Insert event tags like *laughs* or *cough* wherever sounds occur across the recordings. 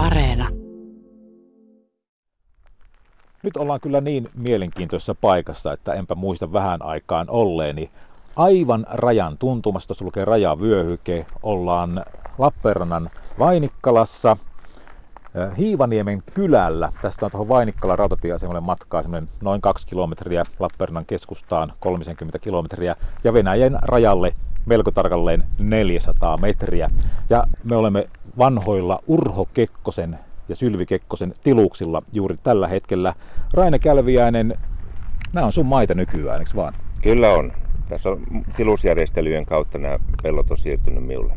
Areena. Nyt ollaan kyllä niin mielenkiintoisessa paikassa, että enpä muista vähän aikaan olleeni. Aivan rajan tuntumasta, sulkee rajavyöhyke. Ollaan Lappeenrannan Vainikkalassa, äh, Hiivaniemen kylällä. Tästä on tuohon Vainikkalan rautatieasemalle matkaa noin 2 kilometriä, Lappeenrannan keskustaan 30 kilometriä ja Venäjän rajalle melko tarkalleen 400 metriä. Ja me olemme vanhoilla Urho Kekkosen ja Sylvi Kekkosen tiluksilla juuri tällä hetkellä. Raine Kälviäinen, nämä on sun maita nykyään, eikö vaan? Kyllä on. Tässä on tilusjärjestelyjen kautta nämä pellot on siirtynyt minulle.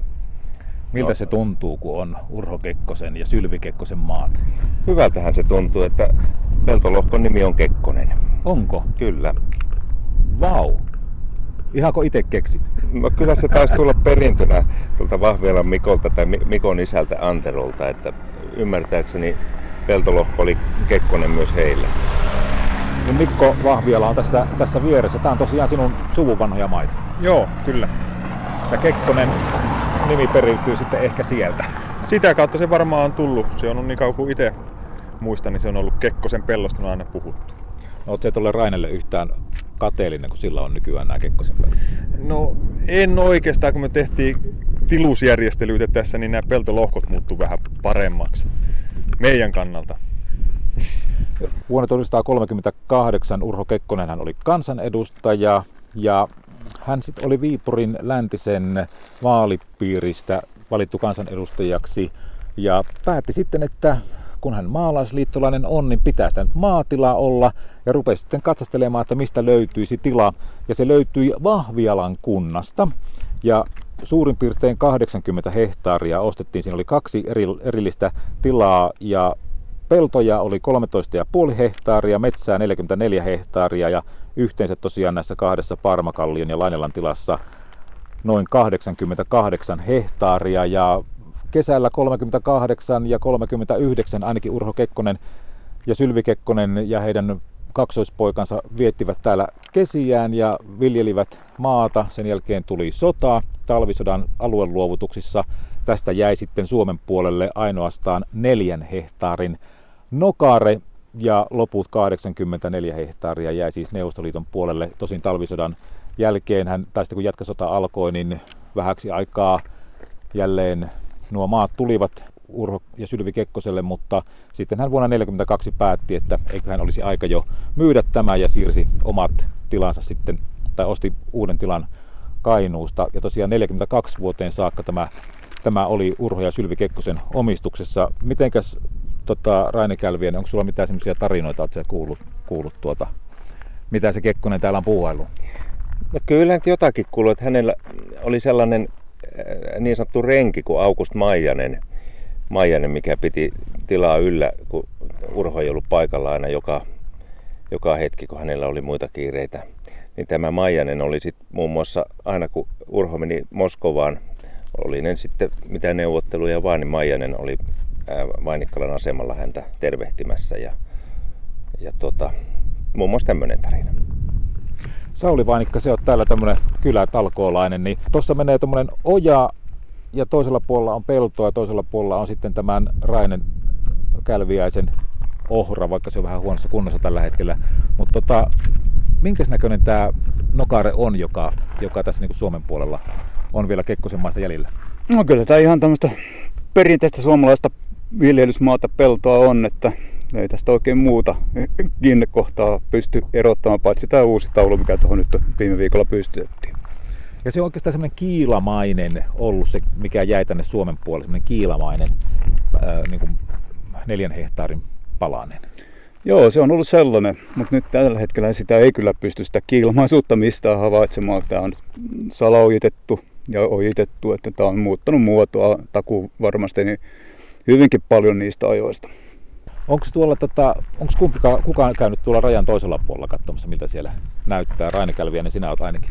Miltä no, se tuntuu, kun on Urho Kekkosen ja Sylvi Kekkosen maat? Hyvältähän se tuntuu, että peltolohkon nimi on Kekkonen. Onko? Kyllä. Vau. Ihanko itse keksit? No kyllä se taisi tulla perintönä tuolta Vahvielan Mikolta tai Mikon isältä Anterolta, että ymmärtääkseni peltolohko oli Kekkonen myös heille. Ja Mikko Vahviala on tässä, tässä vieressä. Tämä on tosiaan sinun suvun vanhoja maita. Joo, kyllä. Ja Kekkonen nimi periytyy sitten ehkä sieltä. Sitä kautta se varmaan on tullut. Se on niin kauan kuin itse muistan, niin se on ollut Kekkosen pellosta on aina puhuttu. No, Oletko tuolle Rainelle yhtään kateellinen, kun sillä on nykyään nämä Kekkosen pellot? No en oikeastaan, kun me tehtiin tilusjärjestelyitä tässä, niin nämä peltolohkot muuttuu vähän paremmaksi meidän kannalta. Vuonna 1938 Urho Kekkonen hän oli kansanedustaja ja hän sitten oli Viipurin läntisen vaalipiiristä valittu kansanedustajaksi ja päätti sitten, että kun hän maalaisliittolainen on, niin pitää sitä nyt maatilaa olla ja rupesi sitten katsastelemaan, että mistä löytyisi tila. Ja se löytyi Vahvialan kunnasta ja suurin piirtein 80 hehtaaria ostettiin. Siinä oli kaksi eri, erillistä tilaa ja peltoja oli 13,5 hehtaaria, metsää 44 hehtaaria ja yhteensä tosiaan näissä kahdessa Parmakallion ja Lainelan tilassa noin 88 hehtaaria ja kesällä 38 ja 39 ainakin Urho Kekkonen ja Sylvi Kekkonen ja heidän kaksoispoikansa viettivät täällä kesiään ja viljelivät maata. Sen jälkeen tuli sota talvisodan alueluovutuksissa. Tästä jäi sitten Suomen puolelle ainoastaan neljän hehtaarin nokare ja loput 84 hehtaaria jäi siis Neuvostoliiton puolelle. Tosin talvisodan jälkeen, hän, tai sitten kun jatkosota alkoi, niin vähäksi aikaa jälleen nuo maat tulivat Urho ja Sylvi Kekkoselle, mutta sitten hän vuonna 1942 päätti, että eiköhän olisi aika jo myydä tämä ja siirsi omat tilansa sitten, tai osti uuden tilan Kainuusta. Ja tosiaan 42 vuoteen saakka tämä, tämä oli Urho ja Sylvi Kekkosen omistuksessa. Mitenkäs tota, Raine Kälvien, onko sulla mitään semmoisia tarinoita, että kuullut, kuullut tuota, mitä se Kekkonen täällä on puuhailu? No kyllä jotakin kuuluu, että hänellä oli sellainen niin sanottu renki kuin August Maijanen, Maijanen, mikä piti tilaa yllä, kun Urho ei ollut paikalla aina joka, joka hetki, kun hänellä oli muita kiireitä. Niin tämä Maijanen oli sitten muun muassa aina kun Urho meni Moskovaan, oli ne sitten mitä neuvotteluja vaan, niin Maijanen oli Vainikkalan asemalla häntä tervehtimässä ja, ja tota, muun muassa tämmöinen tarina. Sauli Vainikka, se on täällä tämmöinen kylätalkoolainen, niin tuossa menee tämmöinen oja ja toisella puolella on peltoa ja toisella puolella on sitten tämän Rainen Kälviäisen ohra, vaikka se on vähän huonossa kunnossa tällä hetkellä. Mutta tota, minkäs näköinen tämä nokare on, joka, joka tässä niin Suomen puolella on vielä Kekkosen maasta jäljellä? No kyllä tämä ihan tämmöistä perinteistä suomalaista viljelysmaata peltoa on, että ei tästä oikein muuta *laughs* kiinnekohtaa pysty erottamaan, paitsi tämä uusi taulu, mikä tuohon nyt viime viikolla pystytettiin. Ja se on oikeastaan semmoinen kiilamainen ollut se, mikä jäi tänne Suomen puolelle, semmoinen kiilamainen ää, niin kuin neljän hehtaarin palanen. Joo, se on ollut sellainen, mutta nyt tällä hetkellä sitä ei kyllä pysty sitä kiilamaisuutta mistään havaitsemaan. Tämä on salaojitettu ja ojitettu, että tämä on muuttanut muotoa takuu varmasti niin hyvinkin paljon niistä ajoista. Onko tuolla, tota, onko kumpikaan, kukaan käynyt tuolla rajan toisella puolella katsomassa, miltä siellä näyttää? Raine Kälviä, niin sinä olet ainakin.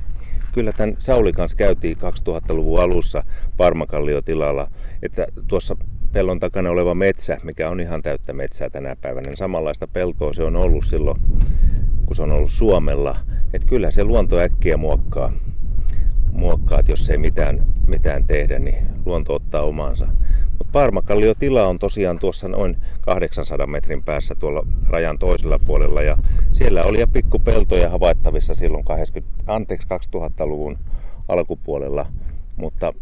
Kyllä tämän Sauli kanssa käytiin 2000-luvun alussa Parmakalliotilalla, että tuossa pellon takana oleva metsä, mikä on ihan täyttä metsää tänä päivänä, niin samanlaista peltoa se on ollut silloin, kun se on ollut Suomella. Että kyllä se luonto äkkiä muokkaa, muokkaa että jos ei mitään, mitään tehdä, niin luonto ottaa omansa. Parmakallio tila on tosiaan tuossa noin 800 metrin päässä tuolla rajan toisella puolella ja siellä oli jo pikkupeltoja havaittavissa silloin 80, anteeksi, 2000-luvun alkupuolella, mutta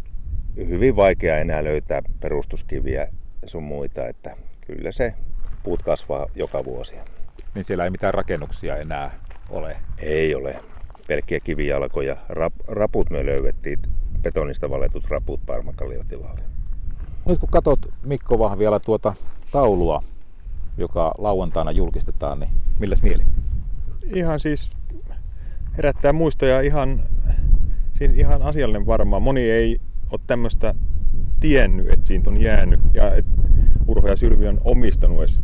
hyvin vaikea enää löytää perustuskiviä sun muita, että kyllä se puut kasvaa joka vuosi. Niin siellä ei mitään rakennuksia enää ole? Ei ole. Pelkkiä kivijalkoja. Rap, raput me löydettiin, betonista valetut raput Parmakalliotilalle. Nyt kun katsot Mikko Vahviala tuota taulua, joka lauantaina julkistetaan, niin milläs mieli? Ihan siis herättää muistoja ihan, siis ihan asiallinen varmaan. Moni ei ole tämmöistä tiennyt, että siitä on jäänyt ja että Urho ja Sylvi on omistanut edes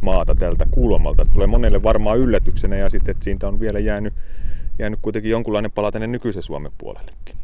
maata tältä kulmalta. Tulee monelle varmaan yllätyksenä ja sitten, että siitä on vielä jäänyt, jäänyt kuitenkin jonkunlainen pala tänne nykyisen Suomen puolellekin.